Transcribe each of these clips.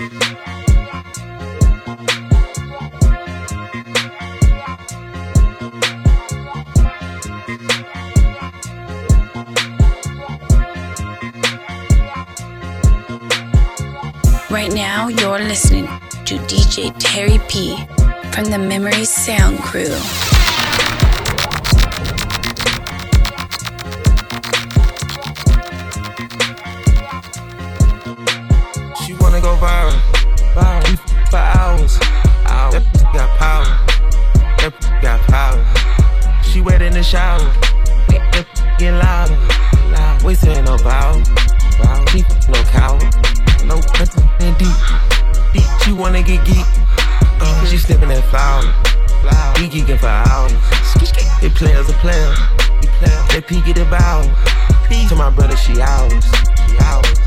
Right now, you're listening to DJ Terry P from the Memory Sound Crew. Got power, that got power. She wet in the shower, that get louder. We saying no vowel. She no coward no nothing deep. Deep, she wanna get geek. Uh, she sniffing that flower. We geeking for hours. They players a player. They peek the bow. To my brother, she ours. She ours.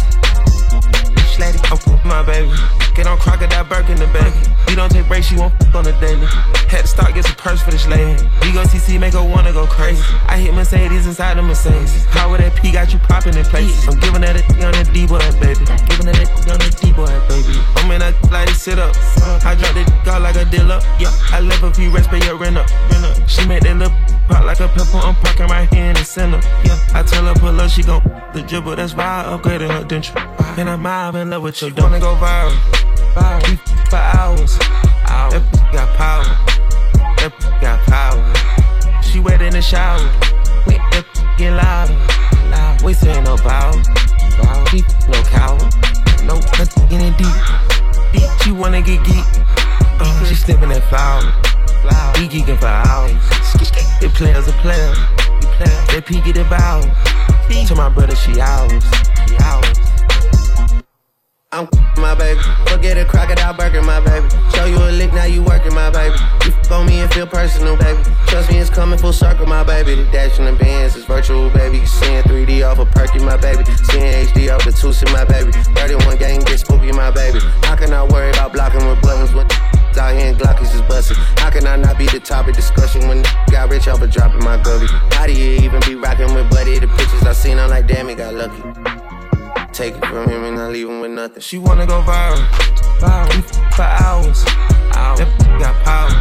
Slatty, I'm my baby. Get on crocodile Birkin the baby. You don't take breaks, she won't f on the daily. Had to start, get some purse for this lady. We go CC, make her wanna go crazy. I hit Mercedes inside the Mercedes. How would that P got you popping in place. I'm giving that a on the D boy, baby. Giving that a on the D boy, baby. I'm in that like sit up. I drop it out like a dealer. Yeah, I left a few rest, pay your rent up. She made that look pop like a pepper. I'm parking right here in the center. Yeah, I tell her pull up, she gon' the dribble. That's why I upgraded her denture. And I'm in love with you. Don't go viral viral for hours. hours. That got power. That got power. She wet in the shower. That get louder. Loud. We saying no bow. Deep, no cow. No nothing in deep. Deep. She wanna get geek. Uh, she sniffing that flower. We geeking for hours. They players a player. They peek at the bow. To my brother, she ours. She ours. I'm my baby. Forget a crocodile burger, my baby. Show you a lick, now you working, my baby. You f on me and feel personal, baby. Trust me, it's coming full circle, my baby. The dash in the bands is virtual, baby. Seeing 3D off a of perky, my baby. Seeing HD off the tooth my baby. 31 gang get spooky, my baby. How can I worry about blocking with buttons when out here and Glockies is busting? How can I not be the topic discussion when got rich off of dropping my gubby? How do you even be rocking with Buddy? The pictures I seen, I'm like, damn, he got lucky. Take it from him and I leave him with nothing. She wanna go viral, viral We for hours. hours. That got power,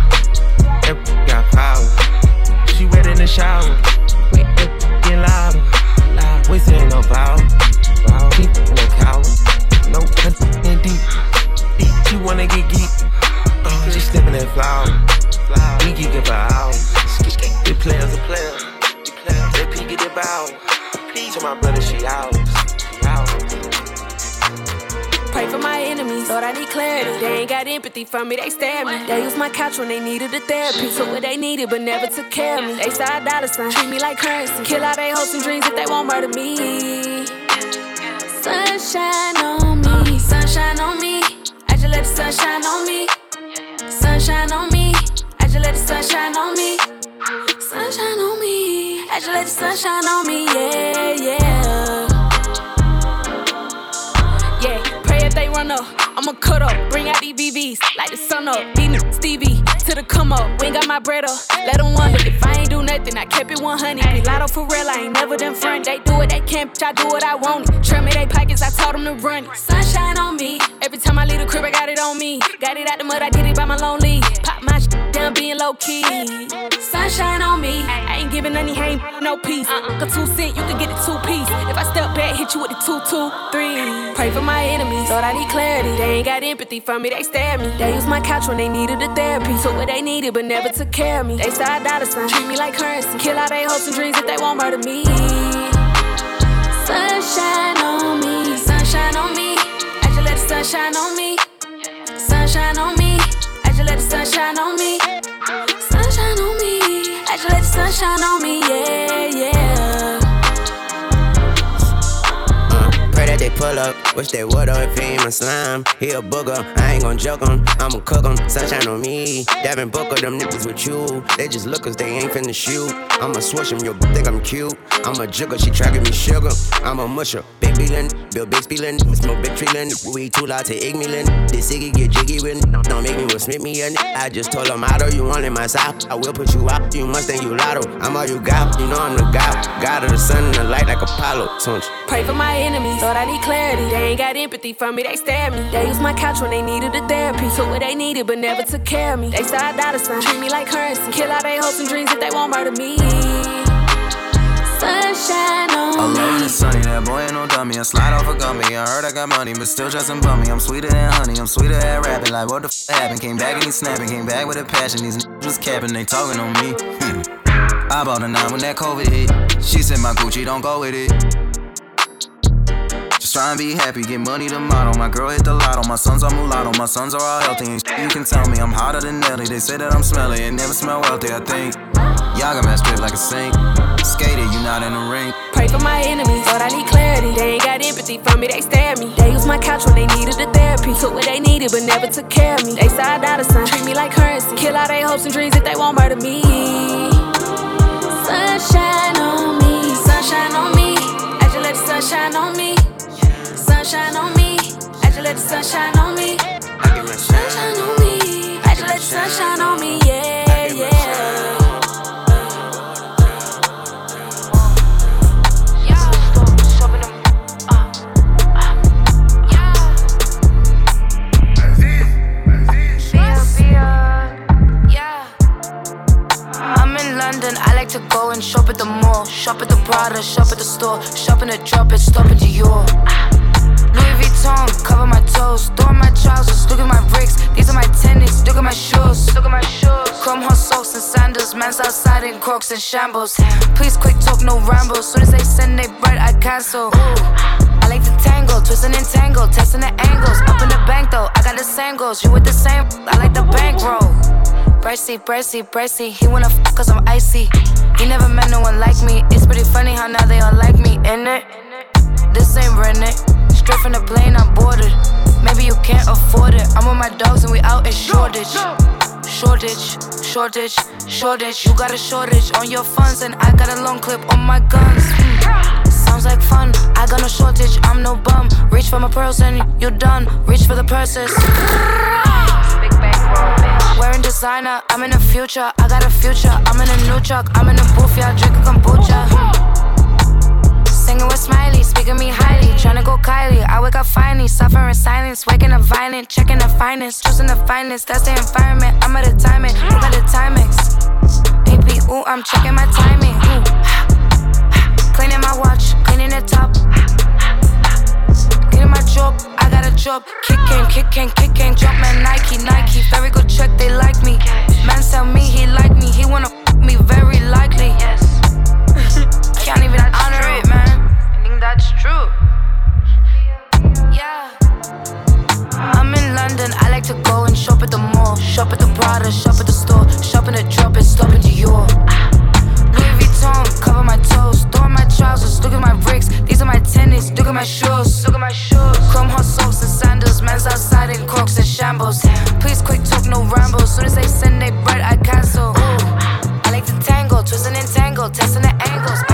that got power. She wet in the shower, wait, get louder, loud. We saying no vow, vow. Deep, no cow, no nothing deep, deep. She wanna get geek, uh, she sniffing that flower, flower. We geeking for hours. They players are players, they peek at the bow. To my brother, she ours. Pray for my enemies, Lord, I need clarity. They ain't got empathy for me, they at me. They use my couch when they needed a therapy. Took what they needed, but never took care of me. They side dollar sign, treat me like currency. Kill all they hopes and dreams if they won't murder me. Sunshine on me, sunshine on me. I just let the sunshine on me. Sunshine on me, I just let the sunshine on me. Sunshine on me, I just let the sunshine on me, yeah, yeah. Up, I'ma cut up, bring out these BBs, like the sun up, beating Stevie to the come up. We ain't got my bread up, let them one hit. If I ain't do nothing, I kept it 100. Be lotto for real, I ain't never done front. They do what they can't, I do what I want. Trim me they pockets, I told them to run it. Sunshine on me, every time I leave the crib, I got it on me. Got it out the mud, I did it by my lonely. Pop my shit down, being low key. Sunshine on me, I ain't giving any hate, no peace. Uh-uh. The two cent, you can get it two piece. If I step back, hit you with the two, two, three. Pray for my enemies, Lord, I need clarity. They ain't got empathy for me, they stare at me. They use my couch when they needed a therapy. Took what they needed, but never took care of me. They side dollar sign, treat me like currency. Kill all they hopes and dreams if they won't murder me. Sunshine on me, sunshine on me. I just let the sunshine on me. Sunshine on me, I just let the sunshine on me. Sunshine on me, I just let the sunshine on me, yeah. They pull up. Wish they would've if he ain't my slime. He a booger, I ain't gon' joke him. I'ma cook him, sunshine on me. Devin Booker, them niggas with you. They just look cause they ain't finna shoot. I'ma swish him, yo, think I'm cute. I'm a jigger, she tracking me sugar. I'm a musher, baby, and Bill big spillin', smoke big trillin'. We too loud to egg This ciggy get jiggy with Don't make me with Smith me and I just told him, Otto, you want in my side. I will put you out. You must think you lotto. I'm all you got. You know I'm the God. God of the sun and the light like Apollo. Pray for my enemies. Thought I need clarity. They ain't got empathy for me. They stare me. They use my couch when they needed a therapy. Took what they needed, but never took care of me. They died a son. Treat me like currency. Kill all their hopes and dreams if they won't murder me. Sunshine on Alone and sunny, that boy ain't no dummy. I slide off a gummy. I heard I got money, but still dressing bummy. I'm sweeter than honey, I'm sweeter than rapping. Like, what the f happened? Came back and he snapping, came back with a passion. These niggas was capping, they talking on me. I bought a nine when that COVID hit. She said my Gucci don't go with it. Just try and be happy, get money to model. My girl hit the lotto, my sons are mulatto, my sons are all healthy. And you can tell me I'm hotter than Nelly. They say that I'm smelly and never smell wealthy, I think. Y'all got straight like a saint. Skated, you not in the ring. Pray for my enemies, but I need clarity. They ain't got empathy for me, they stare at me. They use my couch when they needed a therapy. Took what they needed, but never took care of me. They side died a son, treat me like currency. Kill all their hopes and dreams if they won't murder me. Sunshine on me, sunshine on me. I just let the sunshine on me. Sunshine on me, I just let the sunshine on me. Sunshine on me, I just let the sunshine on me, yeah, yeah. London, I like to go and shop at the mall. Shop at the Prada, shop at the store. Shop in the drop it, stop at crocs and shambles. Please quick talk, no rambles. Soon as they send they bread, I cancel. I like to tangle, twisting and tangle, testing the angles. Up in the bank though, I got the same goals. You with the same, I like the bankroll. Bracy, bracy, bracy. He wanna fuck cause I'm icy. He never met no one like me. It's pretty funny how now they all like me, in it? This ain't rented. Straight from the plane, I boarded. Maybe you can't afford it. I'm with my dogs and we out in shortage. Shortage, shortage, shortage. You got a shortage on your funds, and I got a long clip on my guns. Mm. Sounds like fun. I got no shortage, I'm no bum. Reach for my pearls and you're done. Reach for the purses. Wearing designer, I'm in the future. I got a future. I'm in a new truck. I'm in a booth, yeah, drinking kombucha. Singing with Smiley, speaking me highly. Tryna go Kylie. I wake up finally, suffering silence. Waking up violent, checking the finest, choosing the finest. That's the environment. I'm at a timing. Look at the timings. AP, ooh, I'm checking my timing. Ooh. Cleaning my watch, cleaning the top in my job, I got a job. Kicking, kicking, kicking. Drop man Nike, Nike. Very good check, they like me. Man tell me he like me, he wanna f me very likely. Yes. Can't even honor true. it, man. True. Yeah. I'm in London, I like to go and shop at the mall. Shop at the Prada, shop at the store. Shop in the drop it, stop in Dior. Ah. Louis Vuitton, cover my toes. Throw my trousers, look at my bricks. These are my tennis, look at my shoes. Look at my shoes. Chrome hot socks and sandals. Man's outside in crocs and shambles. Please quick talk, no rambles. Soon as they send they bread, I cancel. Ooh. I like to tangle, twisting and tangle, testing the angles.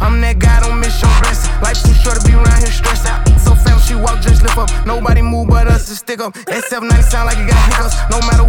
I'm that guy, don't miss your blessing. Life's too short to be around here stressing. So fam, she walk, just lift up. Nobody move but us to stick up. SF90 sound like it got hiccups. No matter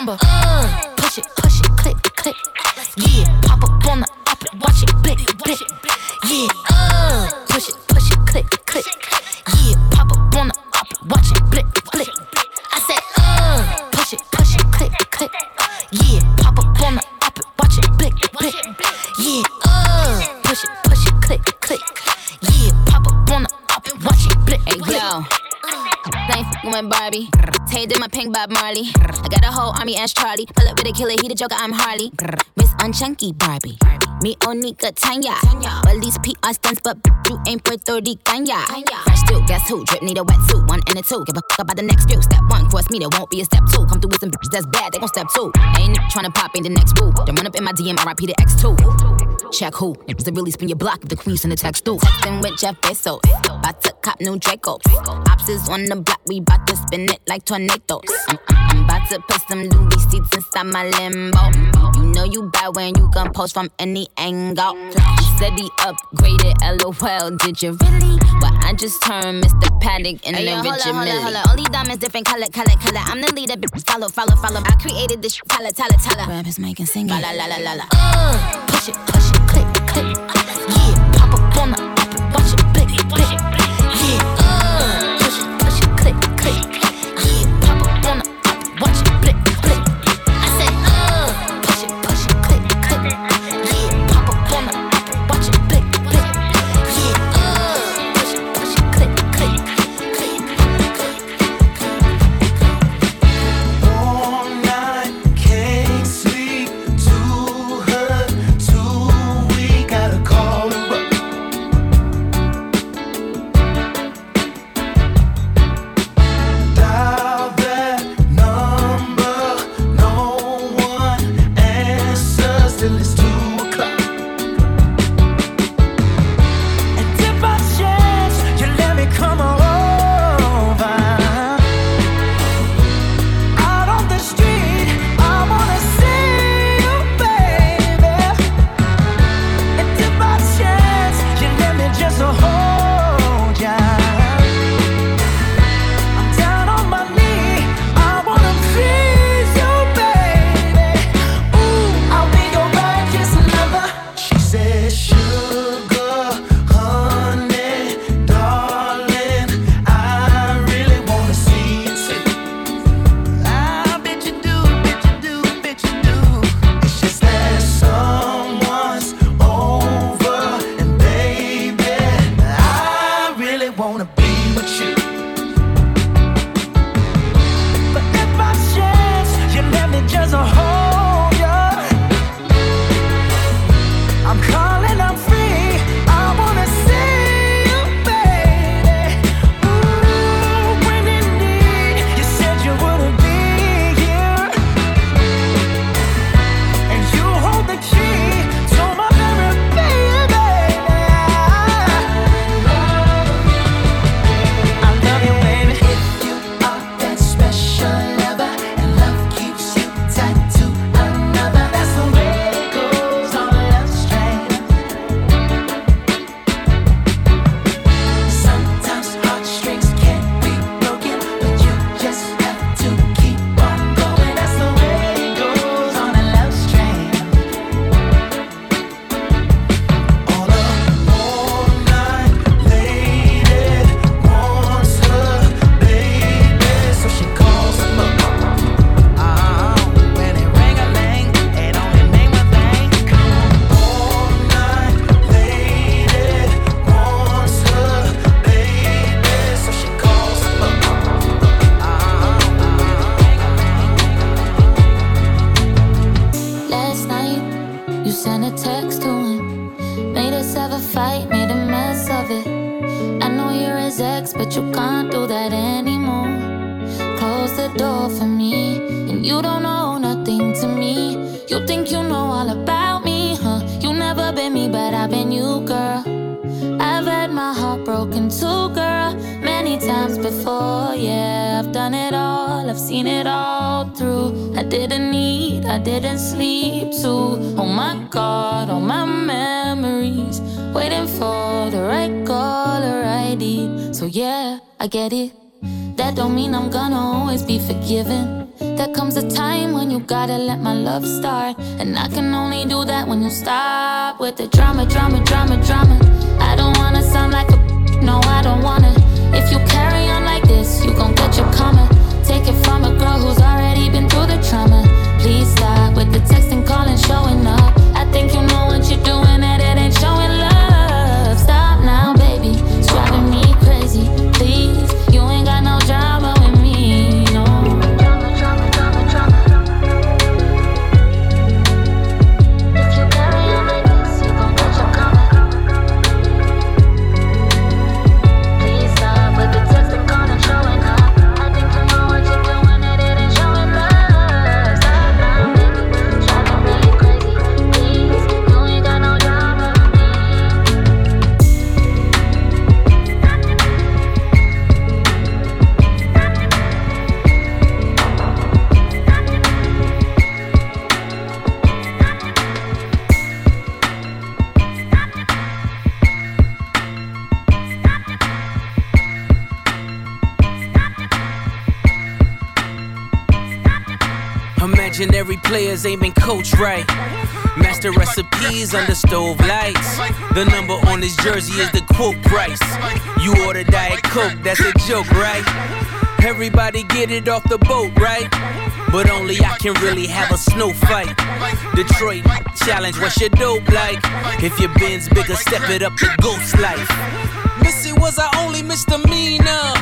number. Joker, I'm Harley. Miss Unchunky Barbie. Me onika Tanya. Police PR stunts, but you ain't Puerto Rican, yeah. Fresh still, guess who? Drip need a wetsuit, one and a two. Give a fuck about the next few. Step one, cross me, there won't be a step two. Come through with some bitches that's bad, they gon' step two. Ain't tryna pop in the next boo. Then run up in my DM, RIP the X2. Check who? Does it really spin your block if the queen send a text through? Texting with Jeff Bezos. About to cop new Draco. Ops is on the block, we bout to spin it like tornadoes to put some new receipts inside my limbo. You know you bad when you can post from any angle. You said he upgraded, lol. Did you really? But I just turned Mr. Patek into hey, Richard Mille. Hold Only diamonds different color, color, color. I'm the leader. Follow, follow, follow. I created this color, color, color. Grab his mic and sing it. La la la la la. Uh, push it, push it, click, click. Yeah, pop up on the app watch it. Stove lights. The number on his jersey is the quote price. You order Diet Coke, that's a joke, right? Everybody get it off the boat, right? But only I can really have a snow fight. Detroit challenge, what's your dope like? If your bin's bigger, step it up to ghost life. Missy was I only misdemeanor.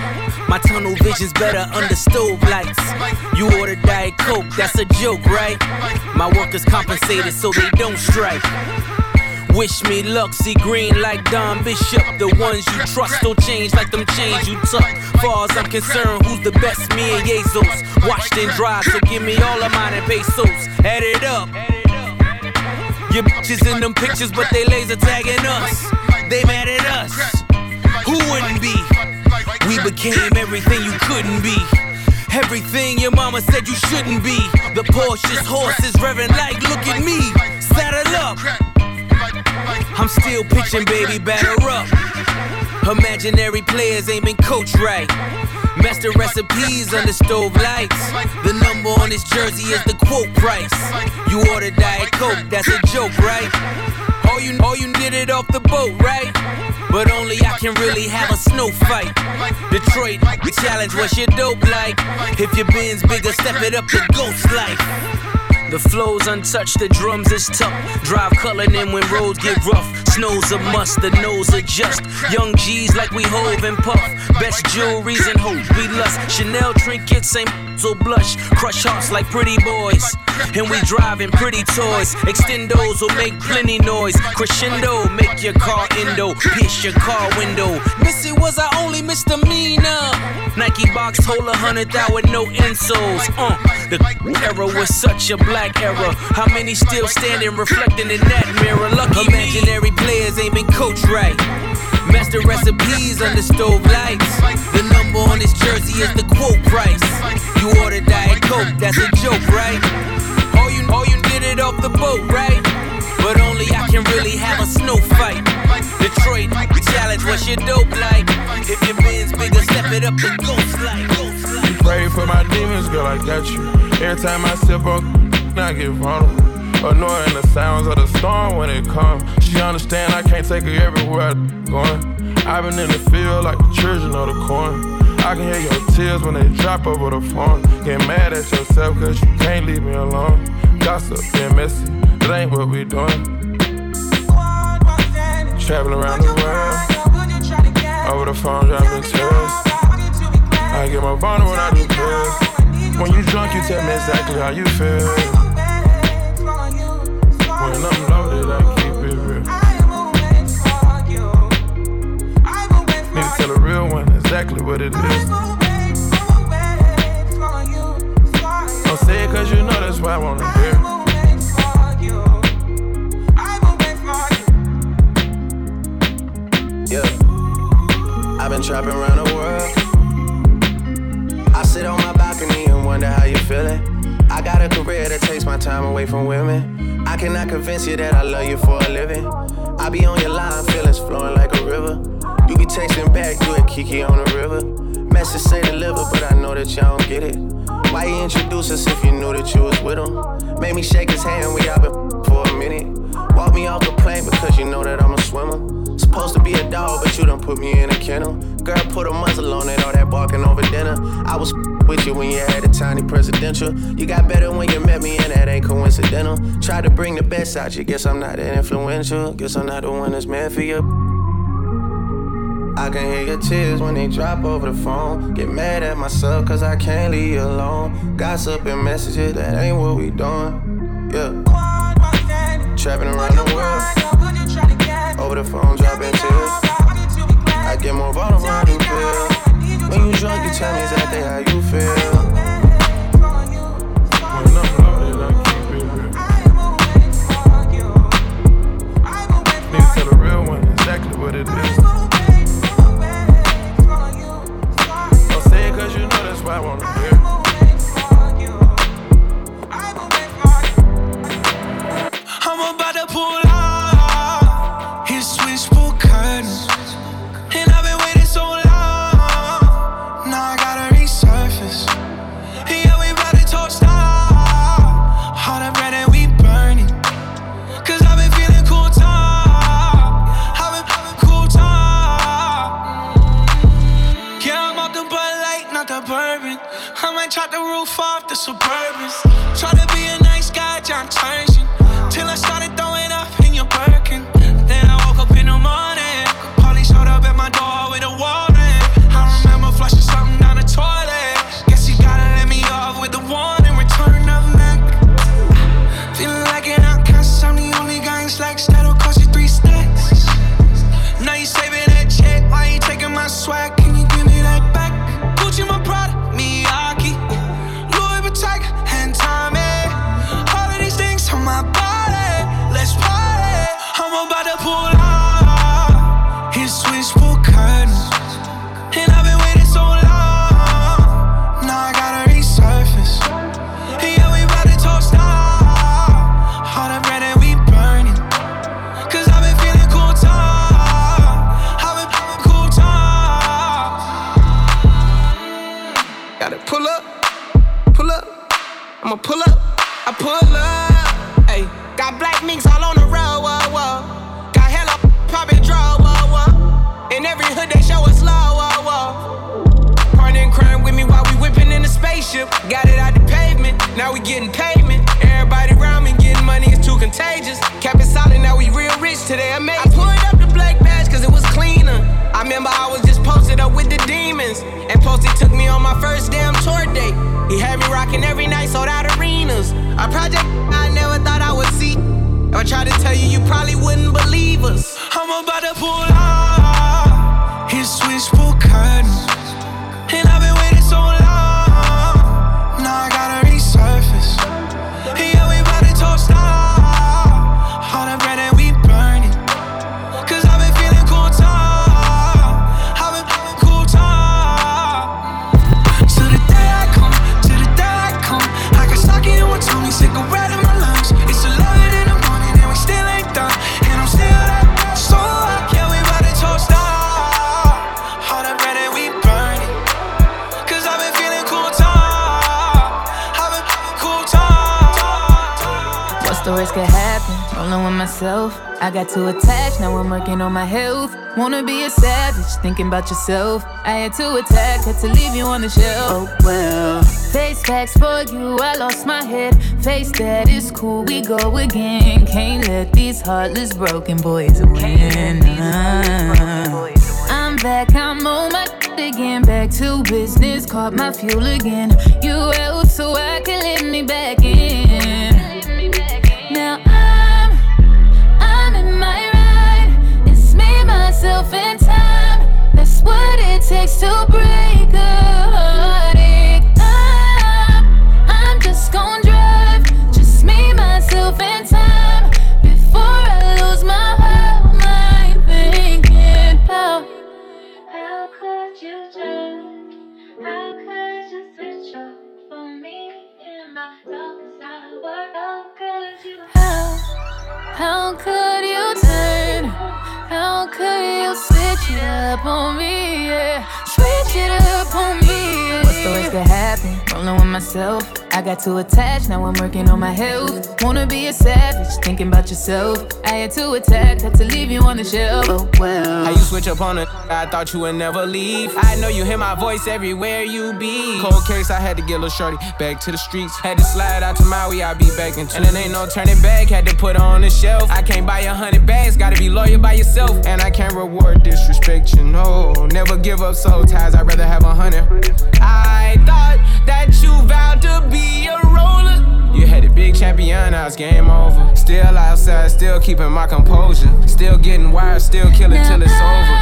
My tunnel vision's better under stove lights. You order Diet Coke, that's a joke, right? My workers compensated so they don't strike. Wish me luck, see green like Don Bishop. The ones you trust don't change like them chains you tuck. Far as I'm concerned, who's the best? Me and Jesus. Washed and dried, so give me all of mine and pesos. Add it up. Your bitches in them pictures, but they laser tagging us. They mad at us. Who wouldn't be? We became everything you couldn't be. Everything your mama said you shouldn't be. The Porsche's horse is revving like, look at me. Saddle up. I'm still pitching, baby, batter up. Imaginary players ain't been coached right. Master recipes under stove lights. The number on his jersey is the quote price. You order Diet Coke, that's a joke, right? All you, all you did it off the boat, right? But only I can really have a snow fight. Detroit, the challenge, what's your dope like? If your bin's bigger, step it up to ghost life. The flow's untouched, the drums is tough. Drive Cullinan when roads get rough. Snow's a must, the nose adjust. Young G's like we hove and puff. Best jewelries and hope we lust. Chanel trinkets ain't so blush. Crush hearts like pretty boys. And we driving pretty toys. Extendos will make plenty noise. Crescendo, make your car endo. Pierce your car window. Missy was our only misdemeanor. Nike box hold a hundred thou with no insoles. Uh, the era was such a black era. How many still standing, reflecting in that mirror? Lucky imaginary players ain't been coached right. Master recipes under stove lights. The number on his jersey is the quote price. You order Diet Coke, that's a joke, right? All you, all you did it off the boat, right? But only I can really have a snow fight. Detroit, challenge, what's your dope like? If your bin's bigger, step it up to ghost like. Pray for my demons, girl, I got you. Every time I sip on, I get vulnerable. Annoying the sounds of the storm when it comes. She understand I can't take her everywhere I'm going. I've been in the field like the children of the corn. I can hear your tears when they drop over the phone. Get mad at yourself cause you can't leave me alone. Gossip and messy, that ain't what we doing. Traveling around the world. Over the phone, dropping tears. I get my vulnerable when I do pills. When you drunk, you tell me exactly how you feel. When I'm loaded, I keep it real. Need to tell a real one exactly what it is. cause you know that's why I wanna hear. Yeah, I've been trapping around the world. I sit on my balcony wonder how you feeling. I got a career that takes my time away from women. I cannot convince you that I love you for a living. I be on your line, feelings flowing like a river. You be texting back, you a Kiki on the river. Message say deliver, but I know that y'all don't get it. Why you introduce us if you knew that you was with him? Made me shake his hand, we all been for a minute. Walk me off the plane because you know that I'm a swimmer. Supposed to be a dog, but you done put me in a kennel. Girl, put a muzzle on it, all that barking over dinner. I was with you when you had a tiny presidential. You got better when you met me, and that ain't coincidental. Tried to bring the best out you, guess I'm not that influential. Guess I'm not the one that's meant for you. I can hear your tears when they drop over the phone. Get mad at myself cause I can't leave you alone. Gossip and messages, that ain't what we doing. Yeah. Trapping around the world. Over the phone, dropping tears. I get more vulnerable than feel. When you drunk, you tell me exactly how you feel. Need to tell the real one what it is. Don't say it cause you know that's why I wanna hear. I'm about to pull I got too attached, now I'm working on my health. Wanna be a savage, thinking about yourself. I had to attack, had to leave you on the shelf. Oh well. Face facts for you, I lost my head. Face that, it's cool, we go again. Can't let these heartless broken boys win. I'm back, I'm on my again. Back to business, caught my fuel again. You out so I can let me back in. Myself, and time. That's what it takes to break a myself. I got too attached, now I'm working on my health. Wanna be a savage, thinking about yourself. I had to attack, had to leave you on the shelf. Oh well. How you switch up on it? I thought you would never leave. I know you hear my voice everywhere you be. Cold case, I had to get a little shorty back to the streets. Had to slide out to Maui, I be back in. two. And it ain't no turning back, had to put her on the shelf. I can't buy a hundred bags, gotta be loyal by yourself. And I can't reward disrespect, you know. Never give up soul ties, I'd rather have a hundred. I thought that you vowed to be be a roller. You had a big champion, now it's game over. Still outside, still keeping my composure. Still getting wired, still killing till it's over.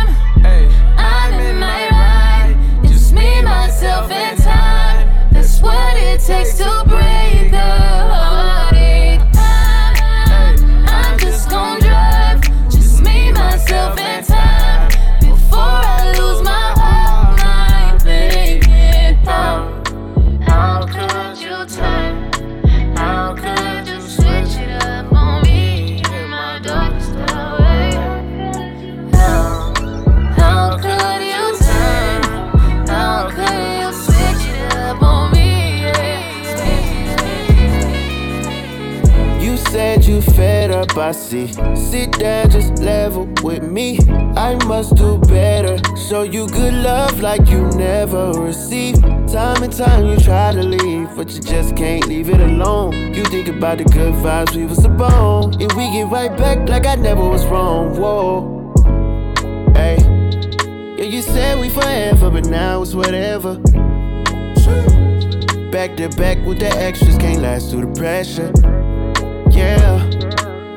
Hey, I'm in my ride. Just me, myself, and time. That's what it takes to break the fed up, I see. Sit down, just level with me. I must do better. Show you good love like you never received. Time and time you try to leave, but you just can't leave it alone. You think about the good vibes we was upon, and we get right back like I never was wrong. Whoa, hey, yeah, you said we forever, but now it's whatever. Back to back with the extras, can't last through the pressure. Yeah.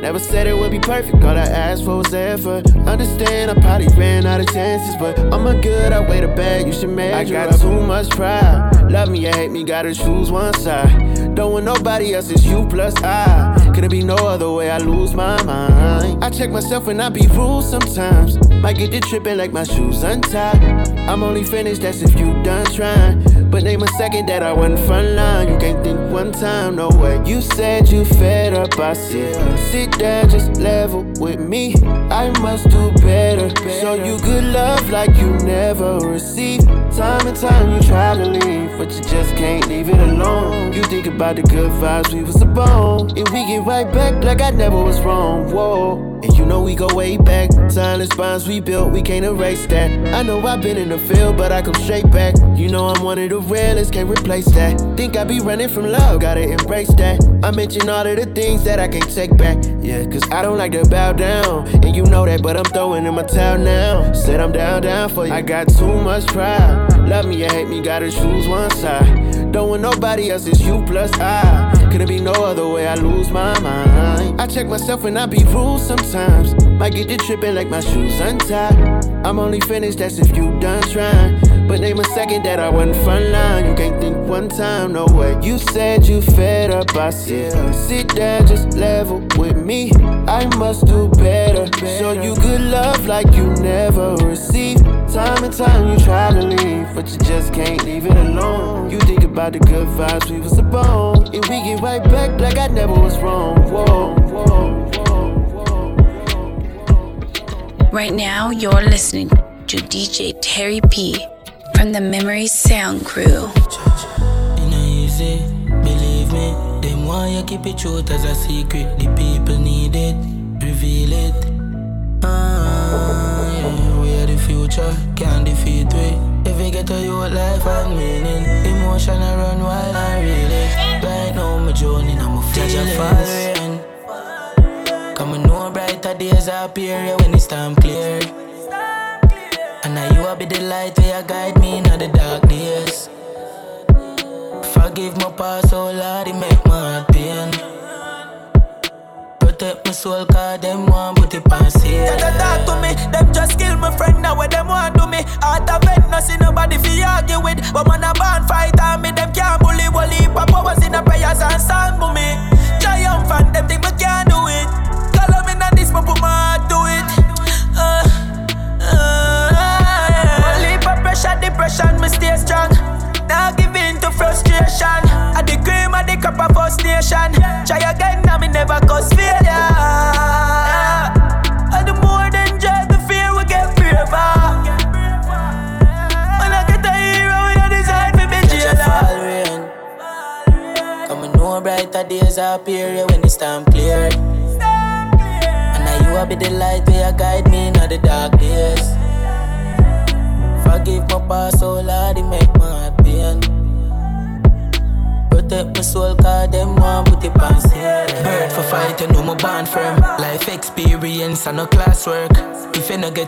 Never said it would be perfect, all I asked for was effort. Understand, I probably ran out of chances, but I'm a good, I weigh the bag, you should measure. I got up. too much pride. Love me or hate me, gotta choose one side. Don't want nobody else, it's you plus I. Could it be no other way? I lose my mind. I check myself when I be rude sometimes. Might get you tripping like my shoes untied. I'm only finished, that's if you done trying. But name a second that I wasn't front line. You can't think one time, no way. You said you fed up, I said, sit down, just level with me. I must do better. Show you good love like you never received. Time and time you try to leave, but you just can't leave it alone. You think about the good vibes we was upon, and we get right back like I never was wrong. Whoa. And you know we go way back. Silence bonds we built, we can't erase that. I know I've been in the field, but I come straight back. You know I'm one of the realest, can't replace that. Think I be running from love, gotta embrace that. I mention all of the things that I can't take back. Yeah, cause I don't like to bow down. And you know that, but I'm throwing in my towel now. Said I'm down, down for you. I got too much pride. Love me or hate me, gotta choose one side. Don't want nobody else, it's you plus I. Could it be no other way? I lose my mind. I check myself when I be rude sometimes. Might get you tripping like my shoes untied. I'm only finished, that's if you done trying. But name a second that I wasn't front line. You can't think one time, no way. You said you fed up, I said, uh, sit down, just level with me. I must do better. Show you good love like you never received. Time and time you try to leave, but you just can't leave it alone. You think about the good vibes we was upon, and we get right back like I never was wrong. Whoa, whoa, Right now, you're listening to DJ Terry P from the Memory Sound Crew. easy, believe me. Them want you keep it short as a secret. The people need it, reveal it. Ah, yeah, we are the future, can't defeat we. If we get a your life and meaning, emotion I run wild and really. Right now, my journey, I'm a feelings. following. Come on, know brighter days appear when it's time clear. And now you will be the light where you guide me in the dark days. Forgive my past, oh Lord, it make my pain. Protect my soul, cause them want put it on sale. They talk to me, them just kill my friend now what them want to me. Out of it, no see nobody fi argue with. But when a band fight on me, them can't bully, bully. Papa was in the prayers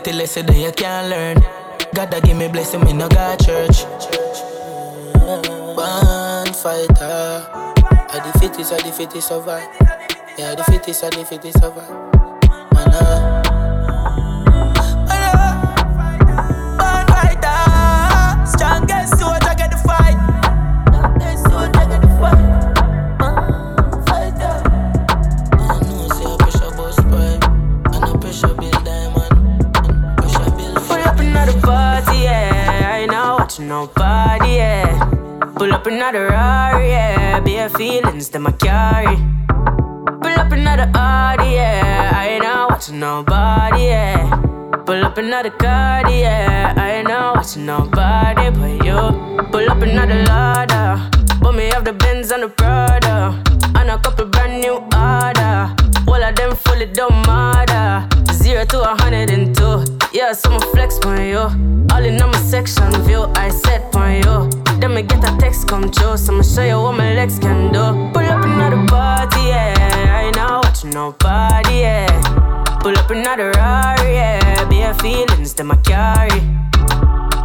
If you no get the you can't learn. Gotta give me blessing, me no got church. Bond fighter. I the fittest, I the fittest survive. Yeah, the fittest, I the fittest survive. Man, uh, Pull up another Rari, yeah. Bare feelings that I carry. Pull up another Audi, yeah. I ain't not watching nobody, yeah. Pull up another card, yeah. I ain't not watching nobody but you. Pull up another ladder. But me have the Benz and the Prada. And a couple brand new order. All of them fully don't matter. Zero to a hundred and two. Yeah, so I'ma flex on you. All in on my section view, I set on you. Then me get a text come true, I'ma show you what my legs can do. Pull up another party, yeah. I ain't not watching nobody, yeah. Pull up another Rari, yeah. Bare feelings that I carry.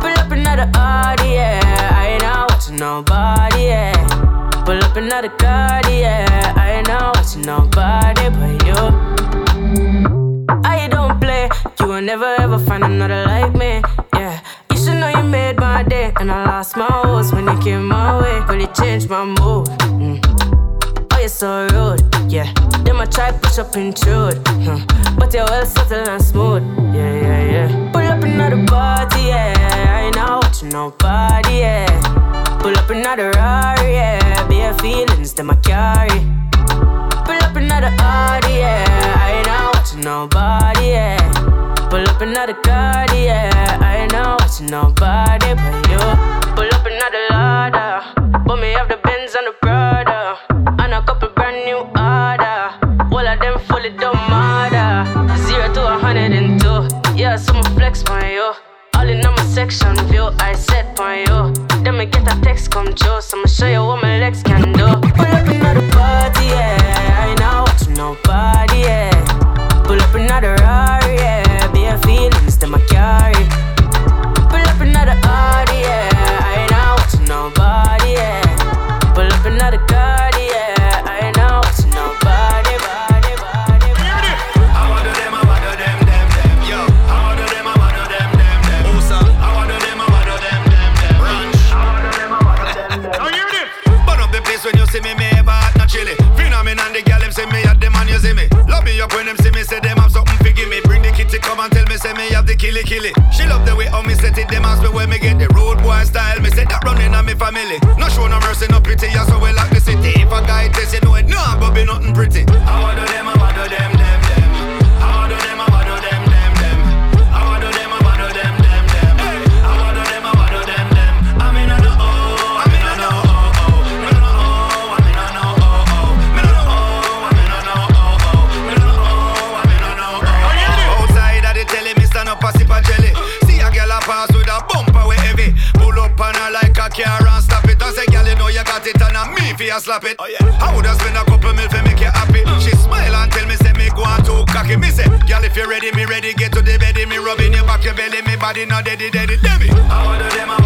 Pull up another Audi, yeah. I ain't not watching nobody, yeah. Pull up another car, yeah. I ain't not watching nobody but you. I don't play. You will never ever find another like me. You know you made my day. And I lost my horse when you came my way. Really changed my mood. Mm. Oh, you're so rude. Yeah. Then I try push up intrude. Huh. But you're well subtle and smooth. Yeah, yeah, yeah. Pull up another party. Yeah. I ain't not watching nobody. Yeah. Pull up another Rari. Yeah. Bare feelings that I carry. Pull up another Audi. Yeah. I ain't not watching nobody, yeah. Pull up another car, yeah. I ain't not watching nobody but you. Pull up another ladder. But me have the Benz and the Prada. And a couple brand new order. All of them fully don't matter. Zero to a hundred and two. Yeah, so I'ma flex on you. All in on my section view, I set on you. Then me get a text come true, so I'ma show you what my legs can do. Pull up another party, yeah. Family. No show no mercy, no pity, yeah, so we like the city. If a guy test you know it, no, but be nothing pretty. You slap it. Oh, yeah. I woulda spend a couple mil for make you happy. She smile and tell me, say me go on too cocky. Me say, girl, if you ready, me ready. Get to the bed, me rubbing your back, your belly, me body not deady, deady, deady. I wanna them,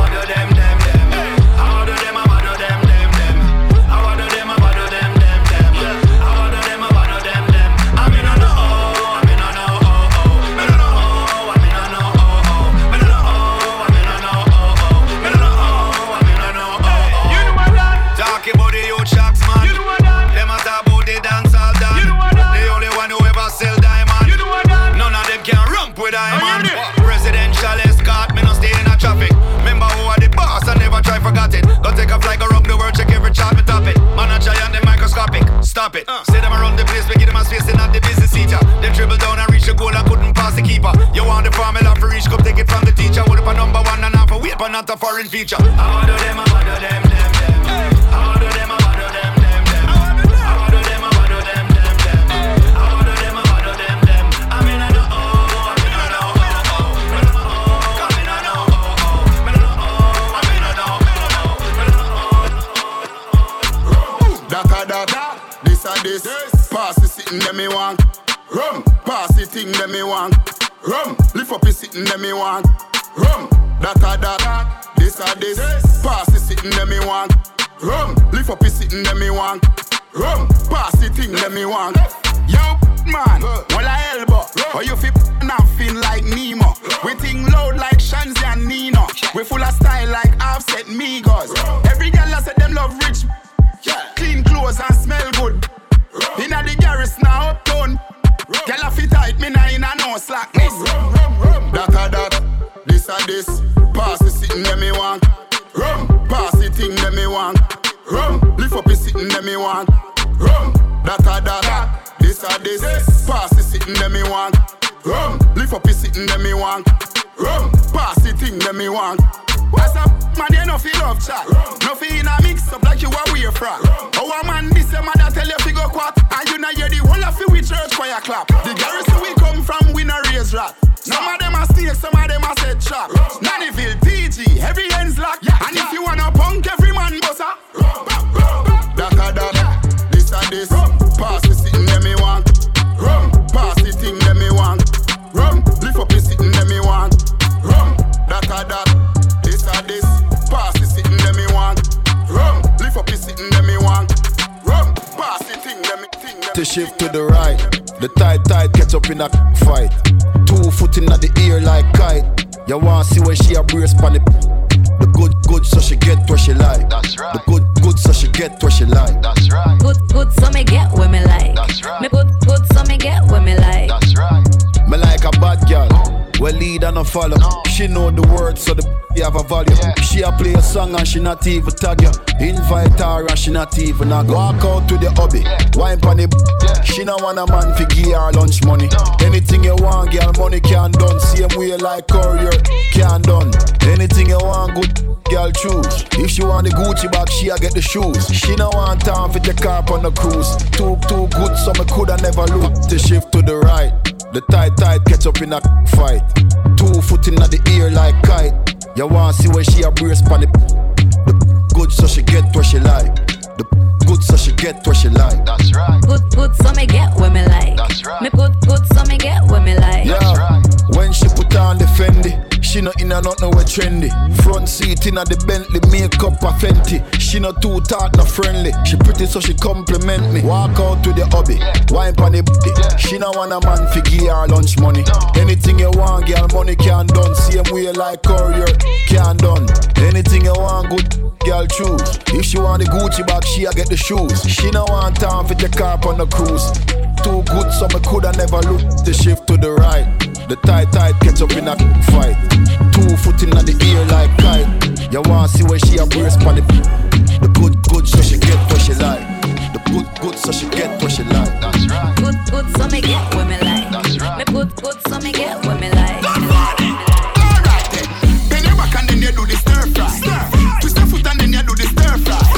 a foreign feature. I order them, I them. I order them, I them. I. I. I'm in I'm in I'm in I'm in I'm in I'm in I'm in I'm in I'm in me want. Rum, pass the thing me want. Rum, lift up the sitting me want. Rum that a that, this a this. Pass the sitting them me want. Rum, lift up the sitting them me want. Rum, pass the thing them me want. Yo, man, well I elbow. Or you feel nothing like Nemo. We think loud like Shanzi and Nino. We full of style like Offset Migos. Lift up the sitting them me want. Rum, pass the thing them me want. What's up, man? You no feel love chat. No feel in a mix up like you are weird from. Oh, a man, this a mother tell you fi go quat, and you know hear the whole of it with church choir clap. The garrison we come from, we no raise rat. Some of them are snakes, some of them are set trap. Nannyville, TG, every ends lock. And if you wanna punk, every man bossa. That them me thing them. To shift to the right, the tight tight catch up in a fight. Two foot in the ear like kite. You wanna see where she a brace pon the the good good so she get what she like. That's right. The good good so she get what she like. That's right. Good, good, so me get what me like. That's right. Me good, good, so me get what me like. That's right. Me like a bad girl. Well lead and a follow. She know the words so the b- have a value. She a play a song and she not even tag you. Invite her and she not even a go. Walk out to the hobby. Wine pon the b- She no want a man fi give her lunch money. Anything you want, girl, money can done. Same way like courier can done. Anything you want, good girl choose. If she want the Gucci bag, she a get the shoes. She no want time take her up on the cruise. Too too good, so me coulda never look. To shift to the right. The tight tight catch up in a fight. Two foot in the ear like kite. You want see where she a brace pon the the good so she get what she like. The good so she get what she like. That's right. Good, good, so me get what me like. That's right. Me good, good, so me get what me like. Yeah. When she put on the Fendi, she no in a not nowhere trendy. Front seat in a the Bentley, makeup a Fenty. She no too talk, no friendly. She pretty so she compliment me. Walk out to the hobby, wine pon the booty. She no want a man fi give her lunch money. Anything you want, girl, money can done. Same way like courier can done. Anything you want, good girl choose. If she want the Gucci bag, she a get the shoes. She no want time fi take her on the cruise. Too good, so me coulda never look. The shift to the right. The tight tight catch up in a fight. Two foot in the ear like kite. You want to see where she a brace pon the the good good so she get what she like. The good good so she get what she like. That's right. Good, good, so me get what me like. That's right. Me good, good, so me get what me like. Bend your back and then you do the stir fry. Twist your foot and then you do the stir fry.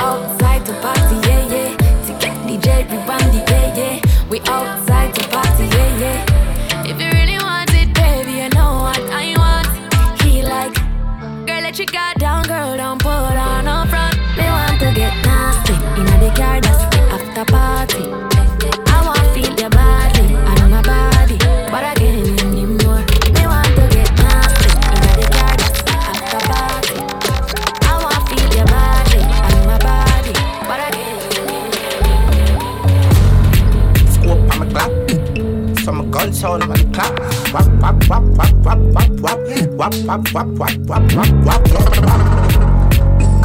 Outside to party yeah yeah. To get DJ, the yeah yeah. We outside to party yeah yeah. If you really want it, baby, you know what I want. He like. Girl, let your guard Wap wap wap wap wap wap wap wap.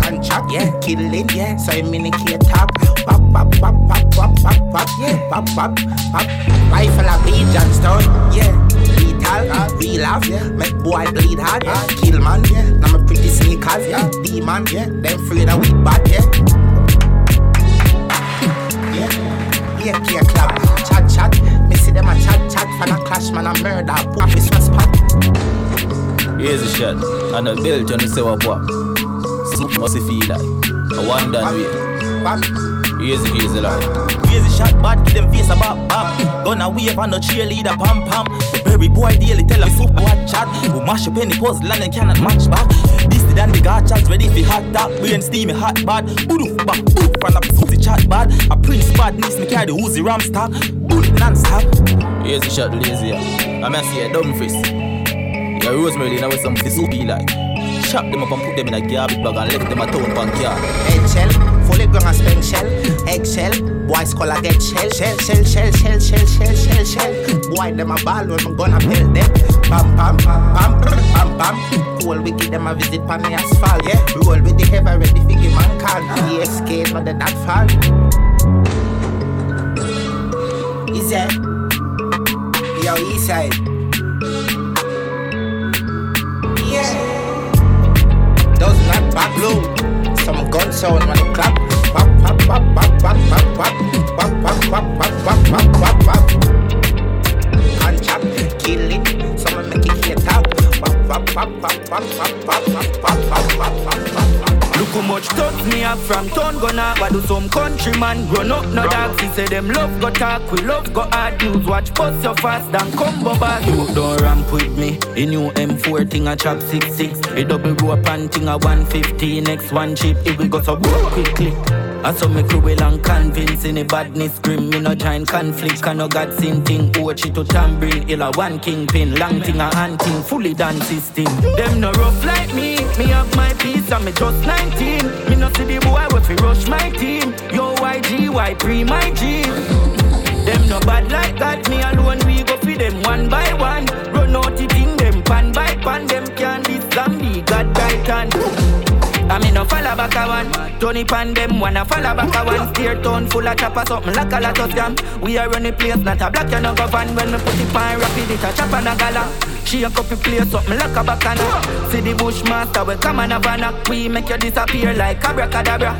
Contract, yeah, killing, yeah. So I'm in the top. Wap wap wap wap wap wap wap. Yeah, wap wap wap. Rifle a beat Johnstone, yeah. Lethal, real laugh, yeah. Make boy bleed hard, yeah. Kill man, yeah. Now my pretty sneakers, yeah. Demon, yeah. Them afraid that we bad, yeah. Yeah, yeah, club. Chat, chat. Me see them a chat, chat. Fan a clash, man, a murder. Pop this one spot. Here's a shot. And a belt on the what what. Soup must feel like. Done way. Here's a here's. Crazy shot bad, give them face a bop bop. Gonna wave on no cheerleader pam pam. The berry boy daily tell us super what chat. We mash up any puzzle and then cannot match back. This the dan the gachas ready for hot top. Brain steamy hot bad. Boof back boof from the pussy chat bad. A prince bad needs me carry the Uzi ram stock. Bullet non-stop. Here's shot lazy. I'm gonna see a dumb face. Yeah, Rosemary now with some soup be like. Chop them up and put them in a garbage bag and left them a town bank yard. Eggshell, fully grown and spent shell. Eggshell, boys call a get shell. Shell, shell, shell, shell, shell, shell, shell, shell. Boy, them a ball when I'm gonna pelt them. Pam, pam, pam, pam, pam. Cool, we give them a visit pan the asphalt. Yeah, roll with the heavy ready figure man call. PSK, not that fall. Is that? Yo, east back low. Some gun sound on the clap. Wap wap wap wap wap wap wap wap wap wap wap wap wap wap wap. Contract, kill it. Someone make it hit top. Wap wap wap wap wap wap wap wap wap wap wap wap wap. Look how much thoughts me have from town. Gonna But do some countryman grown up no dog. She say them love go talk, we love go hard news. Watch bust your fast than combo back. You don't ramp with me. A new M4 thing a chop 66 A double rope and thing a 150 Next one chip, it will go so quickly I saw me cruel and convincing a badness grim Me no join conflict, can no God sin thing. Ochi to tambourine, ill a one kingpin Long thing a hunting, fully done system. Them no rough like me, me have my peace and me just 19 Me no see the boy we rush my team. Yo YG, Y pre my G. Them no bad like that, me alone Tony pan them wanna follow back a one. Steer town full of chopper something like a lot of scam. We are running place not a black you go van. When me put it pan rapid it a chop and a gala She a copy play something like a bacana. See the bushmaster, we come and have a knock. We make you disappear like abracadabra.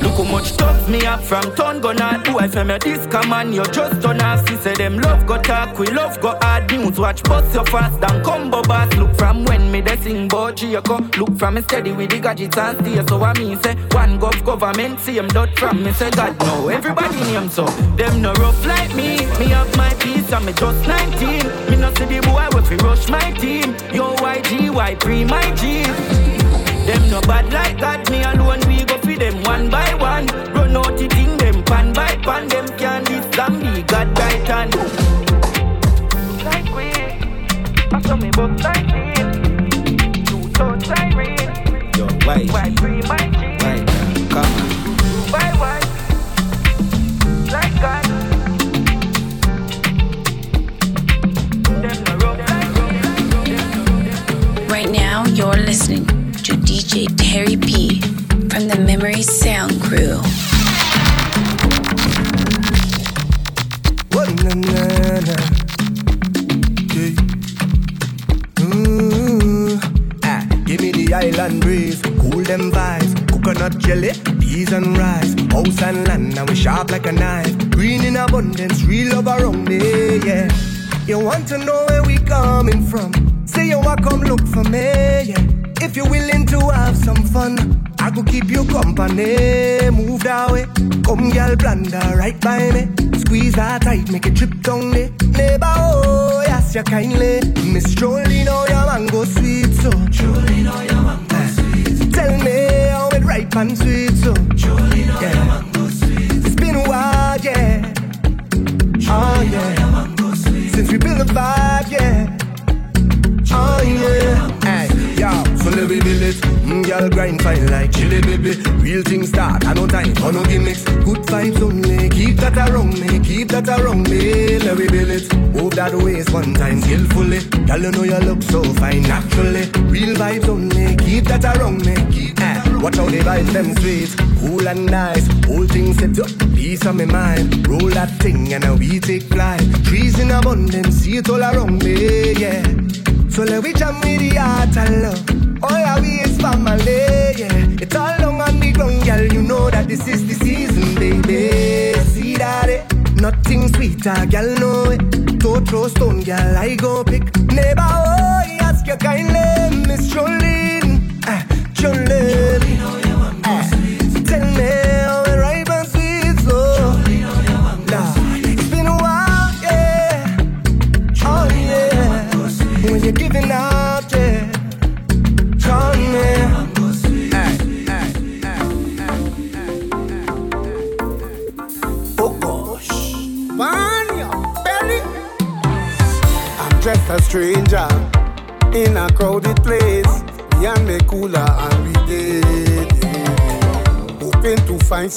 Look how much stuff me up from town gonna do. I me this come on, you just don't have to say them love go talk, we love go hard news. Watch bust your fast and combo boss. Look from when me they sing bout Chico. Look from me steady with the gadgets and stay. So I mean say one gov government see him dot from me say God no. Everybody name so them no rough like me. Me have my peace and me just 19. Me no see the boy if fi rush my team. Yo YG, Y pre my G. Them no bad like God, me alone we go feed them one by one. Run out the thing, them pan by pan, them can this and be God hand. Like we, saw me both like me. Two touch siren. Yo, why? Why free my you're listening to DJ Terry P from the Memory Sound Crew. Oh, na, na, na. Ah, give me the island breeze, cool them vibes, coconut jelly, peas and rice, house and land, now we sharp like a knife. Green in abundance, real love around me, yeah. You want to know where we coming from? You want come look for me, yeah. If you're willing to have some fun, I could keep you company. Move that way, come girl, blunder right by me. Squeeze that tight, make it trip down there. Neighbor, oh, yes, you kindly. Miss Jolene, oh, your mango sweet, so. Jolene, oh, your mango sweet. Tell me how it ripe and sweet, so. Jolene, oh, your mango sweet. It's been a while, yeah. Oh, ah, yeah. Since we built a vibe, yeah. Oh, yeah. Hey, yo, so let me build it. Mm, girl, grind fine like chili, baby. Real things start, I no time for no gimmicks. Good vibes only, keep that around me, keep that around me. Let me build it. Move that waist one time skillfully. Girl, you know you look so fine naturally. Real vibes only, keep that around me. Keep eh, watch how the vibes them sweet, cool and nice. Whole thing set up, peace on my mind. Roll that thing and now we take flight. Trees in abundance, see it all around me, yeah. So let we jam with the heart and love. All our we is family, yeah. It's all long on the ground, girl. You know that this is the season, baby. See that it? Nothing sweeter, girl, know it. Eh? Don't throw stone, girl. I go pick. Neighbor, oh, he ask you kindly, Miss Jolene.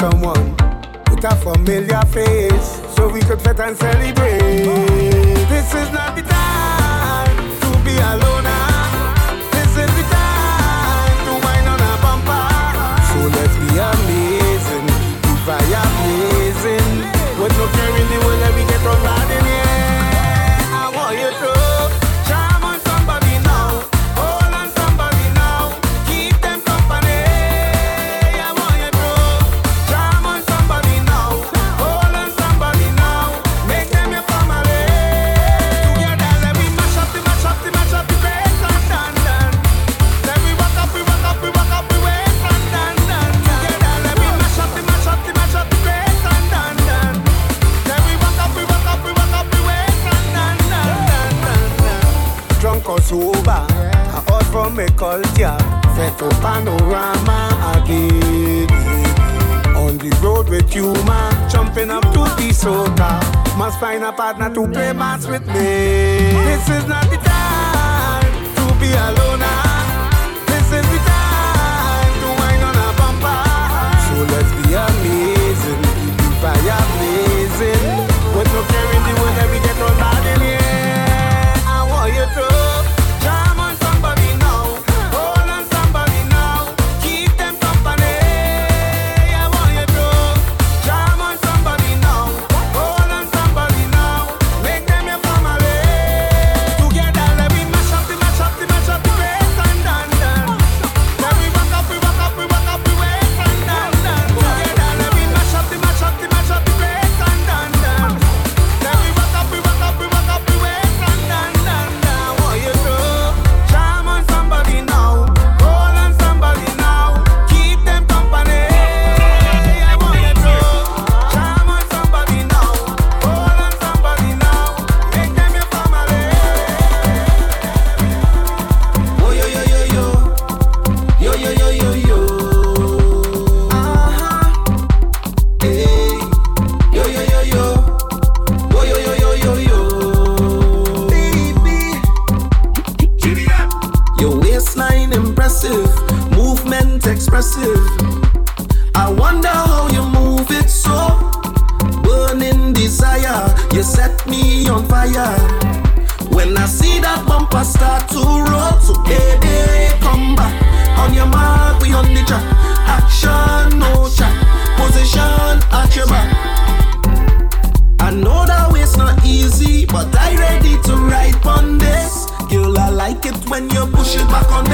Someone with a familiar face so we could fit and celebrate. fire. When I see that bumper start to roll, so baby, come back. On your mark, we on the track. Action, no chat. Position at your back. I know that way's not easy, but I ready to ride on this. Girl, I like it when you push it back on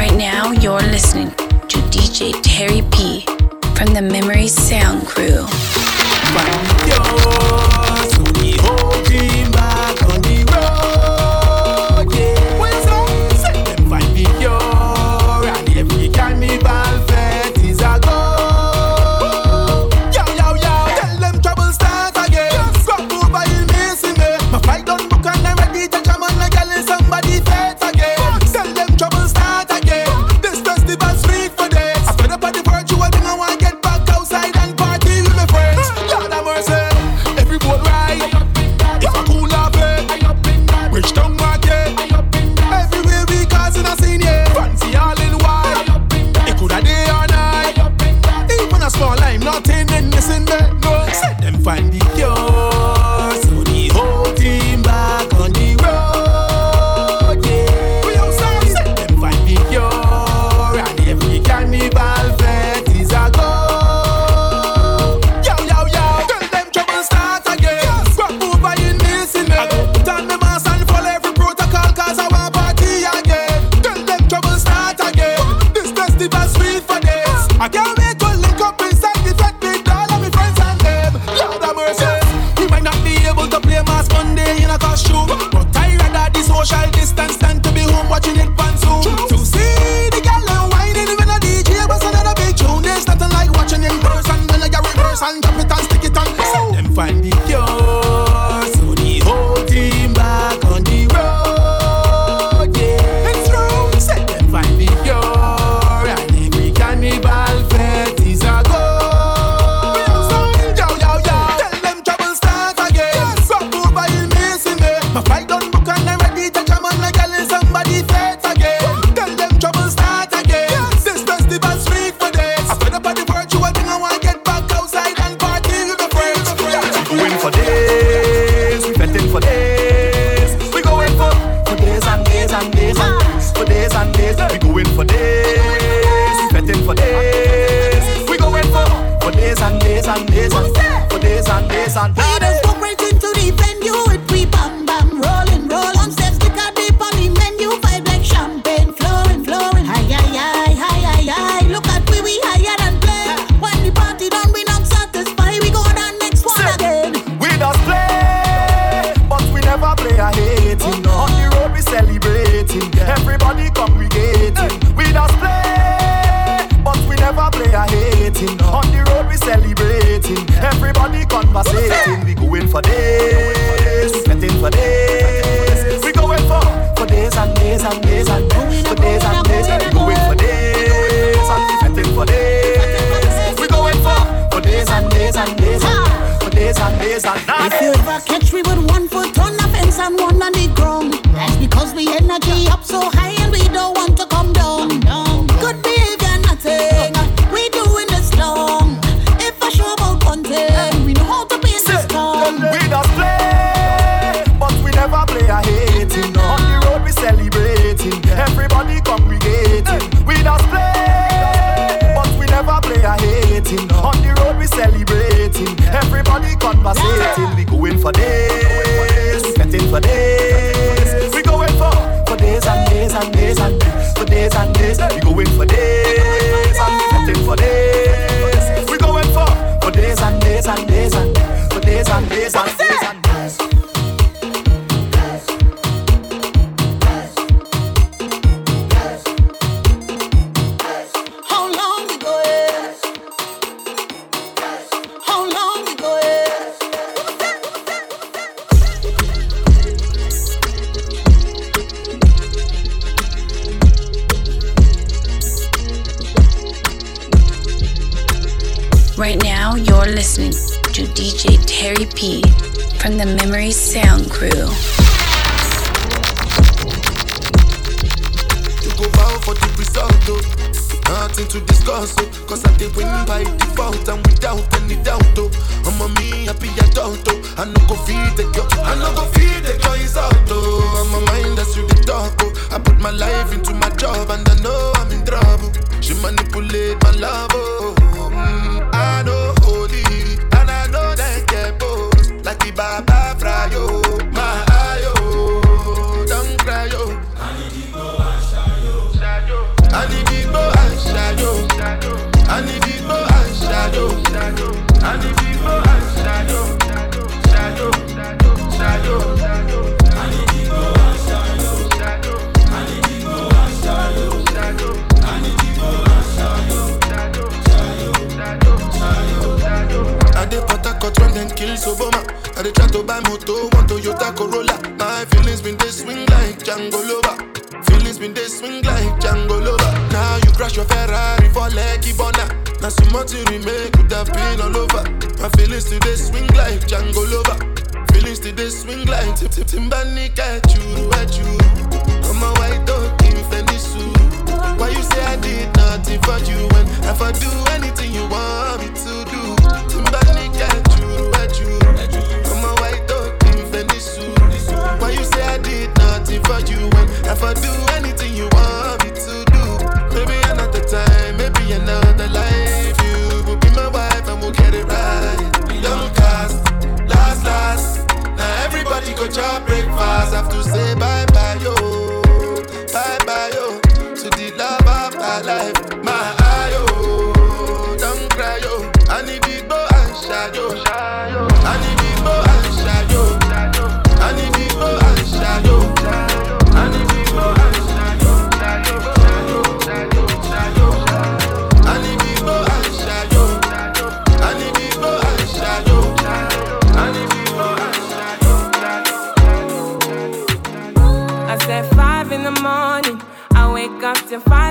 Right now, you're listening to DJ Terry P from the Memory Sound Crew. place and now. If you ever catch me with one foot on the fence and one on the ground, that's because we energy up so high. for days, sweating for days. We going for for days and days and days and days, for days and days. We going for days.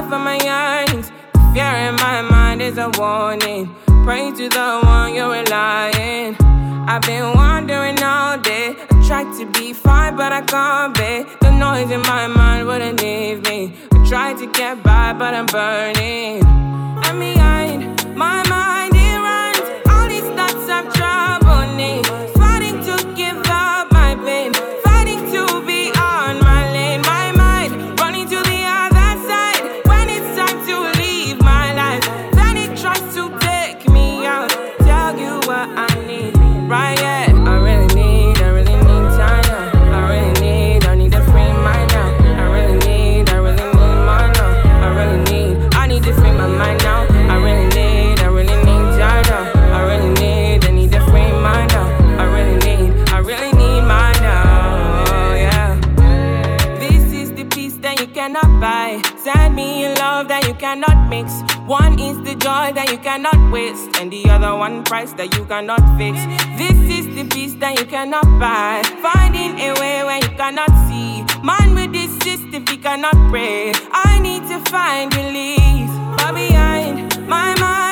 Five for my. The fear in my mind is a warning. Pray to the one you're relying. I've been wandering all day. I tried to be fine, but I can't be. The noise in my mind wouldn't leave me. I tried to get by, but I'm burning. And behind my mind, joy that you cannot waste, and the other one price that you cannot fix. This is the peace that you cannot buy. Finding a way where you cannot see. Man with this system, he cannot pray. I need to find release. But behind my mind,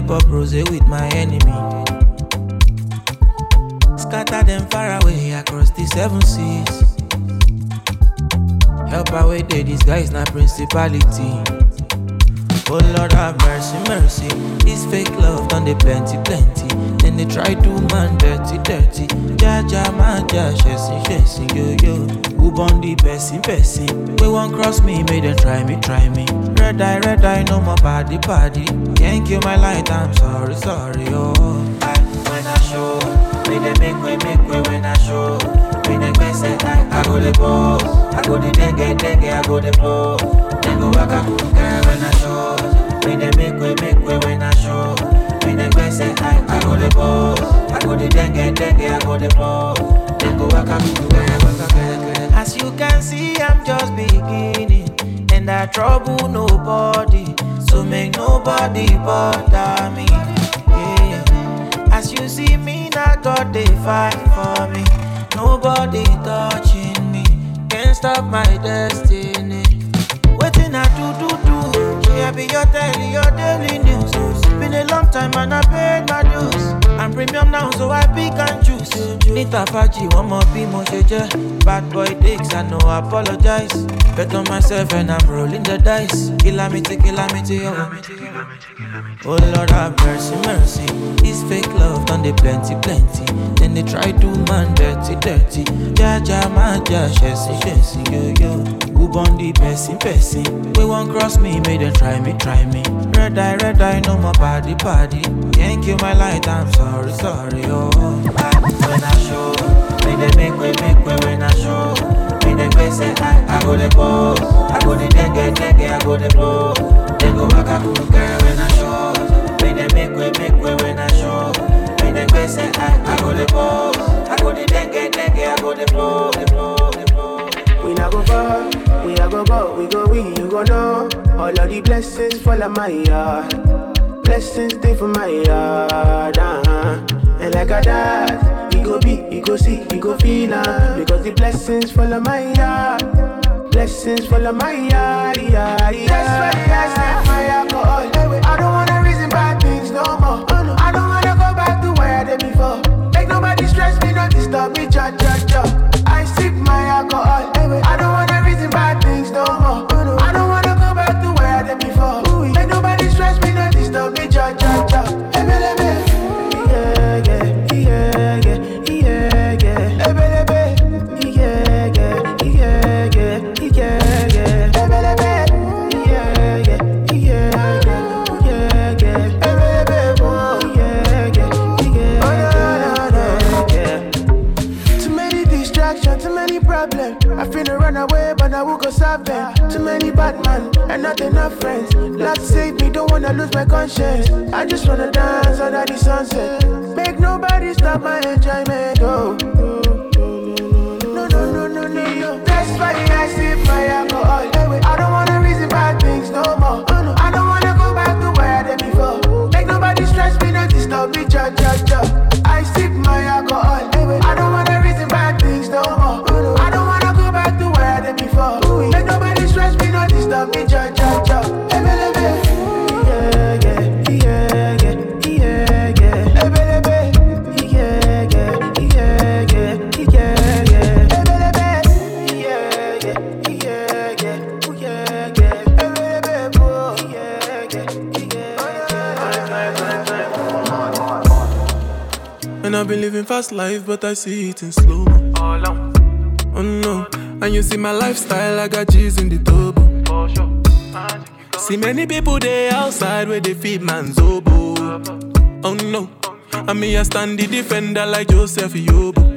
Pop rose with my enemy. Scatter them far away across the seven seas. Help away they disguise na principality. Oh Lord have mercy, mercy. This fake love done they plenty, plenty. Then they try to man dirty, dirty. Jaja man, ja, chasing, chasing, yo yo. Who born the person, person? We won't cross me, make them try me, try me. Red eye, red eye, no more body, body. Can't kill my light, I'm sorry, sorry, oh. I, when I show, me they make way, make way when I show. Me they best at I go the boss, I go the dengue, dengue, I go the blow. Then go back, I girl when I show. Me they make way, make way when I show. Me they best at I go the boss, I go the dengue, dengue, I go the blow. Then go back, I girl. As you can see, I'm just beginning, and I trouble nobody, so make nobody bother me. Yeah. As you see God they fight for me. Nobody touching me, can't stop my destiny. Waiting I do do do. I be your daily, your daily news. Been a long time and I paid my dues. I'm premium now, so I pick and choose. Nita Pachi, one more be mo Bad boy takes, I know I apologize. Bet on myself and I'm rolling the dice. Kilamity, kilamity, oh. Oh Lord have mercy, mercy. This fake love done they plenty, plenty. Then they try to man dirty, dirty. Ja ja man ja, shessy, shessy, yo yo. Who born the person, person? We won't cross me, may they try me, try me. Red eye, red eye, no more body, body. Can't kill my light, I'm sorry, sorry, oh. When I show, may they make way, make way when I show. May they pay say I, I go the pose, I go the dengue, dengue, I go the blow. They go back, I go girl when I show. May they make way, make way when I show. May they pay say I, I go the pose, I go the dengue, dengue, I go the blow. We not go far, we not go go, we go we, you go know. All of the blessings fall on my yard. Blessings stay for my yard, uh-huh. And like a dad, he go be, he go see, he go feel uh, Because the blessings follow my yard Blessings follow my yard, yeah, yeah That's why I set my bad man, and not enough friends. Lord save me, don't wanna lose my conscience. I just wanna dance under the sunset. Make nobody stop my enjoyment, oh. No, no, no, no, no. That's why I sip fast life, but I see it in slow. Oh no, and you see my lifestyle, I got G's in the turbo. See many people there outside where they feed man's oboe. Oh no, and me I stand the defender like Joseph Yobo.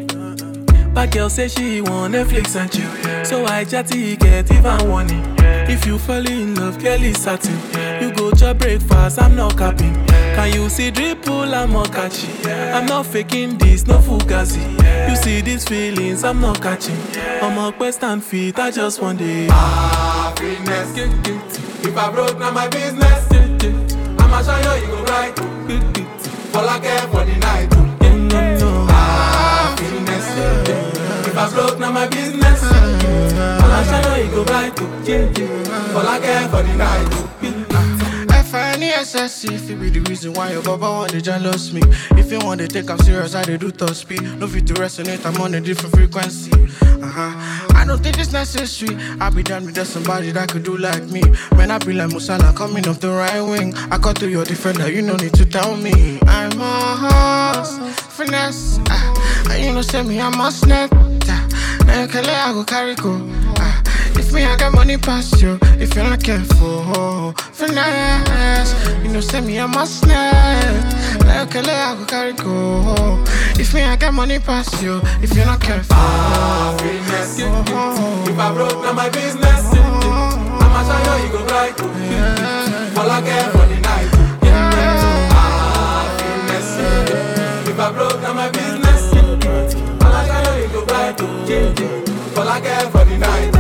But girl say she want Netflix and chill, so I chatty get even warning. If you fall in love, Kelly satin. You go to breakfast, I'm not capping. Can you see dripple, I'm not catchy. I'm not faking this, no fugazi. You see these feelings, I'm not catching. I'm a quest and feet, I just want it. Happiness. If I broke, now my business. I'ma show you, you go right. Fall again for the night. Happiness. If I broke, now my business. I'ma show you, you go right. Fall again for the night. F-I-N-E-S-S-E If it be the reason why your baba want to jealous me. If you want to take I'm serious, I dey do top speed No fit to resonate, I'm on a different frequency. Uh-huh. I don't think it's necessary. I be done with somebody that could do like me. Man, I be like Musala coming off the right wing. I cut to your defender, you no need to tell me. I'm a horse, finesse. Uh, you know say me, I'm a snake. Uh, Now you I go carry go. uh, me, I got money past you If you're not careful, finesse You know say me, a snake Now you I go carry go If me, I got money past you If you're not careful ah, Happiness. If I broke, now my business. I'ma show you, you go right. Fall again for the night. Happiness. Ah, if I broke, now my business. I'ma show you, you go right. Fall again for the night.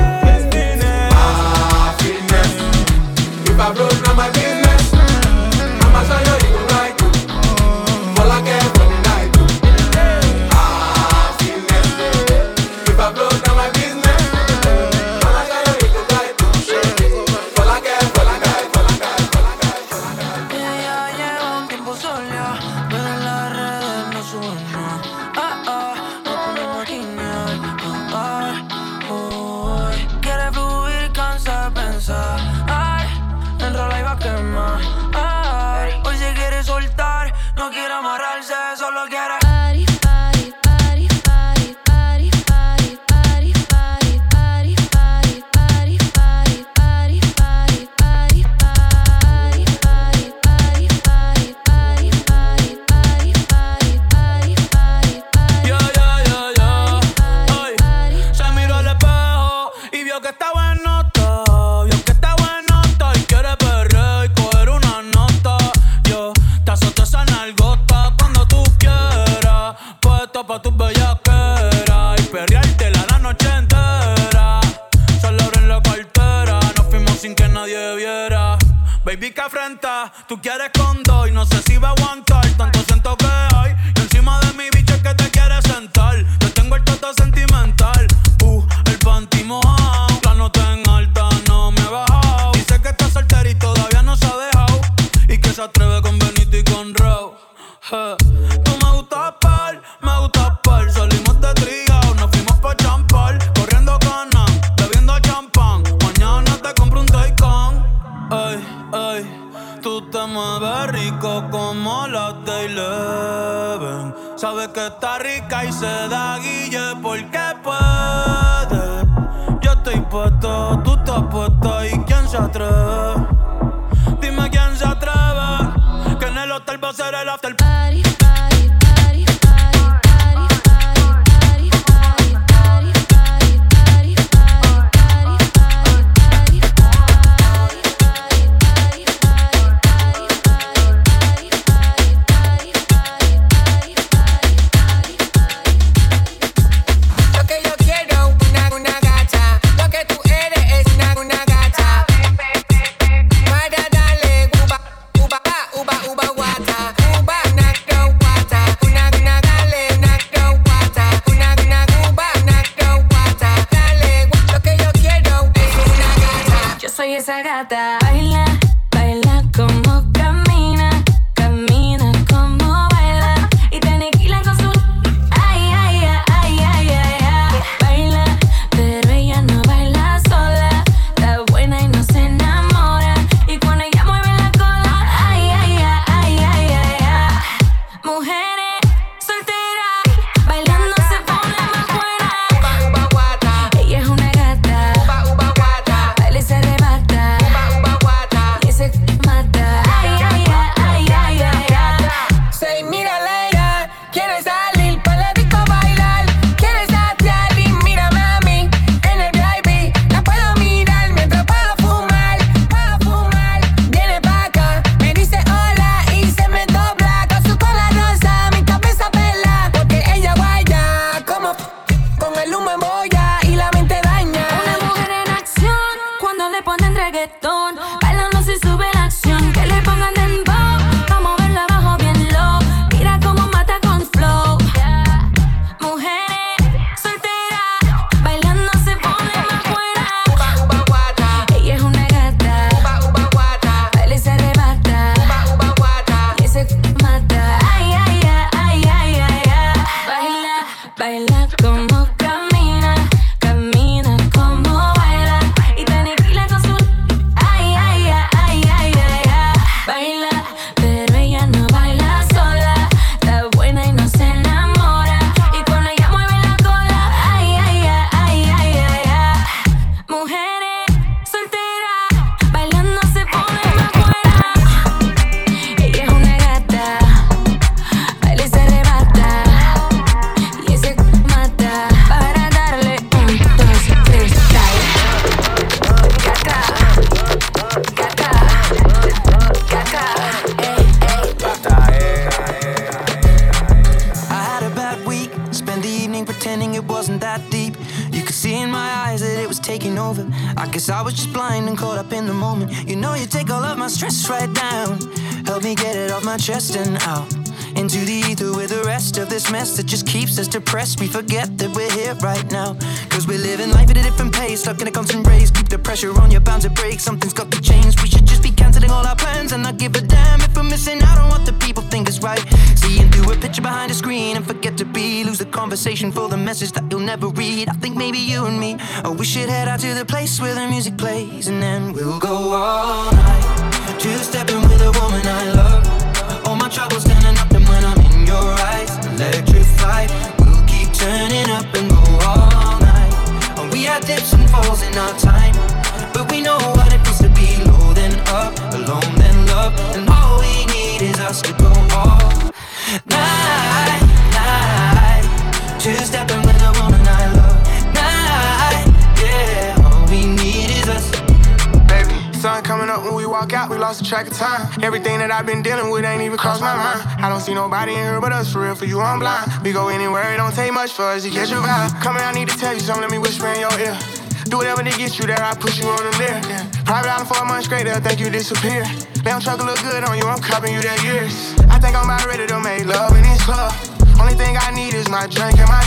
I've been dealing with ain't even crossed my mind. I don't see nobody in here but us, for real, for you, I'm blind. We go anywhere, it don't take much for us to catch your vibe. Come here, I need to tell you something, let me whisper in your ear. Do whatever to get you there, I push you on the there. Yeah. Private island for a month straight, they'll think you disappear. Damn truck look good on you, I'm cupping you that years. I think I'm about ready to make love in this club. Only thing I need is my drink and my.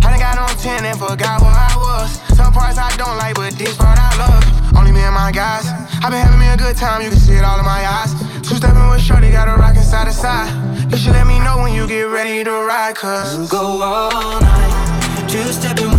I done got on 10 and forgot where I was. Some parts I don't like, but this part I love. Only me and my guys. I've been having me a good time, you can see it all in my eyes. Two stepping with Shorty, got a rockin' side to side. You should let me know when you get ready to ride, cause. You go all night. Two stepping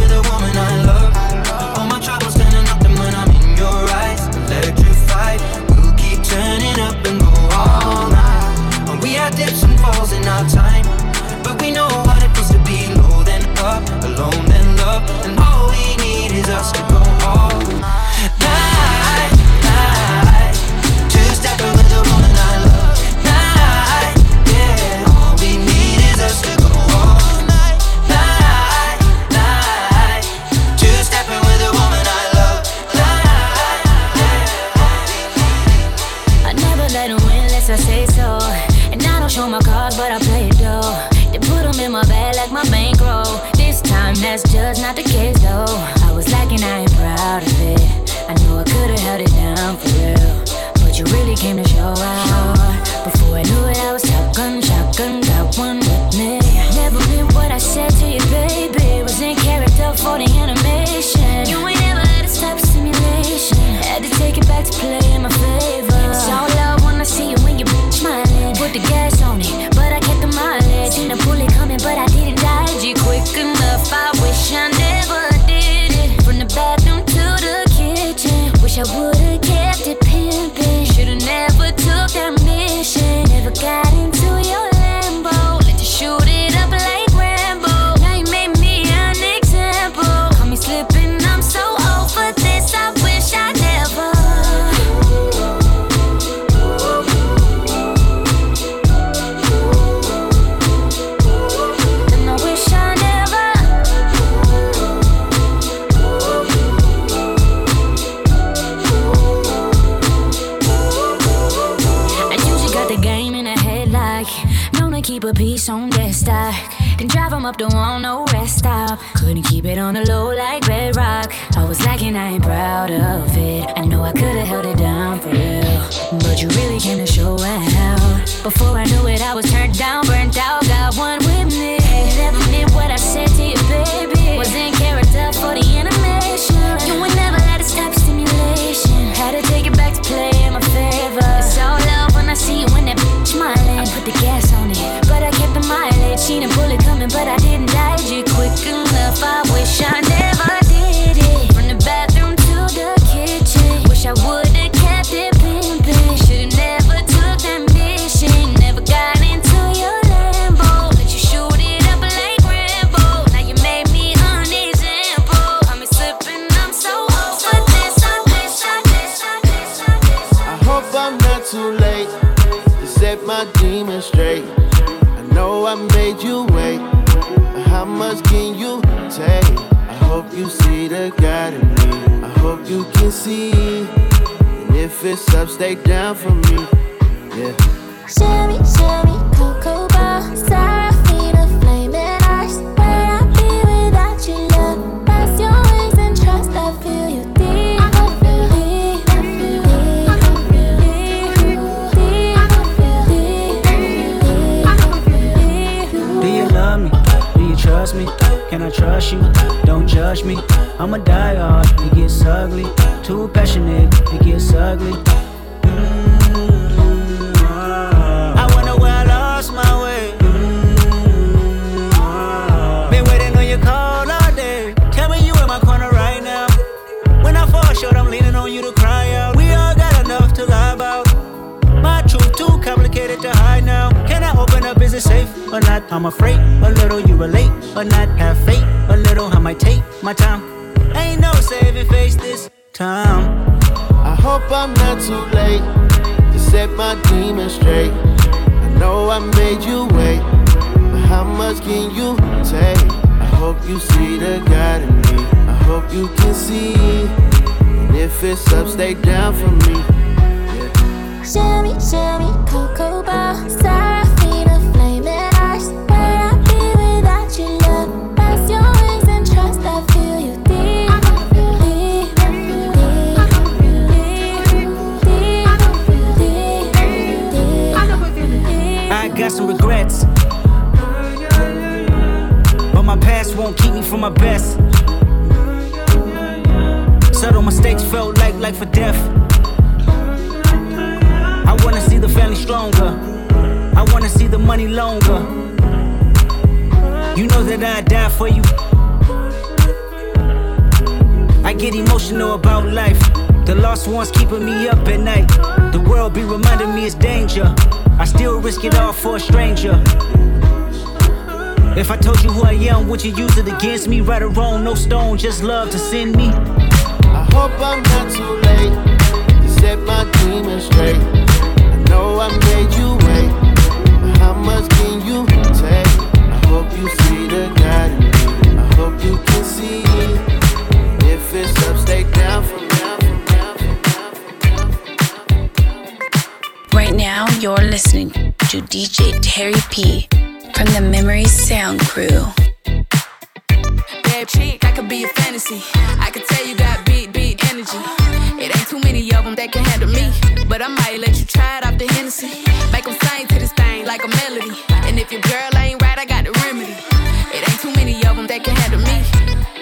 Don't judge me. I'm a die hard, it gets ugly. Too passionate, it gets ugly. I wonder where I lost my way. Been waiting on your call all day. Tell me you in my corner right now. When I fall short, I'm leaning on you to cry out. We all got enough to. My truth too complicated to hide now. Can I open up? Is it safe or not? I'm afraid a little you relate or not. Have faith little. I might take my time. Ain't no saving face this time. I hope I'm not too late to set my demons straight. I know I made you wait, but how much can you take? I hope you see the God in me. I hope you can see. And if it's up, stay down for me. Shimmy, shimmy, cocoa bar, some regrets. But my past won't keep me from my best. Subtle mistakes felt like life or death. I wanna see the family stronger. I wanna see the money longer. You know that I'd die for you. I get emotional about life. The lost ones keeping me up at night. The world be reminding me it's danger. I still risk it all for a stranger. If I told you who I am, would you use it against me? Right or wrong, no stone, just love to send me. I hope I'm not too late to set my demons straight. I know I made you wait, but how much can you take? I hope you see the God. I hope you can see it. If it's up, stay down from now. You're listening to DJ Terry P from the Memories Sound Crew. Bad chick, I could be a fantasy. I could tell you got beat, beat energy. It ain't too many of them that can handle me. But I might let you try it off the Hennessy. Make them sing to this thing like a melody. And if your girl ain't right, I got the remedy. It ain't too many of them that can handle me.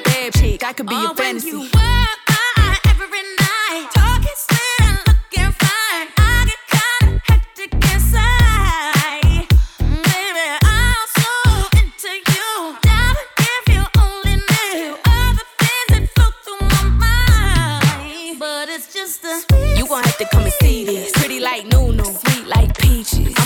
Bad chick, I could be a fantasy.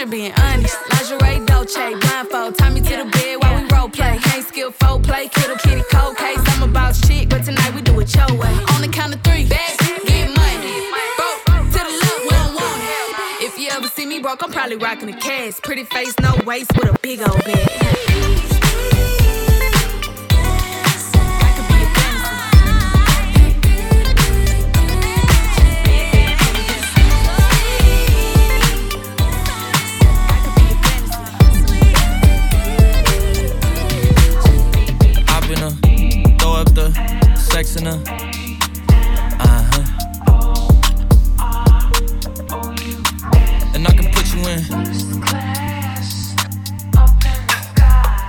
just being honest. Lingerie, Dolce, blindfold. Tie me to the bed while we role play. Can't skill folk play, kiddo kitty cold case. I'm about chick, but tonight we do it your way. On the count of three, best get money. Broke to the left, we don't want. If you ever see me broke, I'm probably rocking a cast. Pretty face, no waist, with a big old bag. Sex in her. Uh huh. And I can put you in.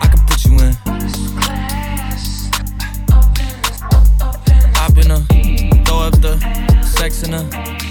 I can put you in. Hop in her, throw up the sex in her.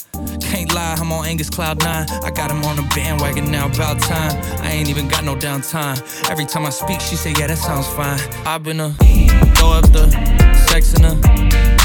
Can't lie, I'm on Angus Cloud 9. I got him on the bandwagon now, about time. I ain't even got no downtime. Every time I speak, she say, yeah, that sounds fine. I've been a throw up the sex in her.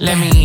Let me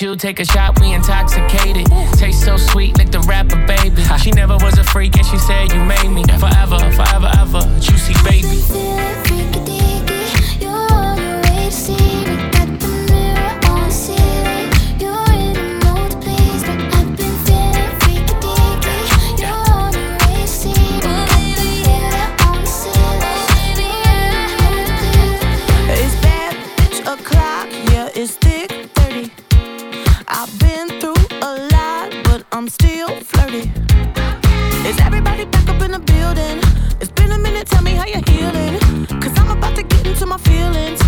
you take a shot, we intoxicated. Taste so sweet, like the rapper, baby. She never was a freak, and she said you made me forever, forever, ever. Juicy baby. Balenciennes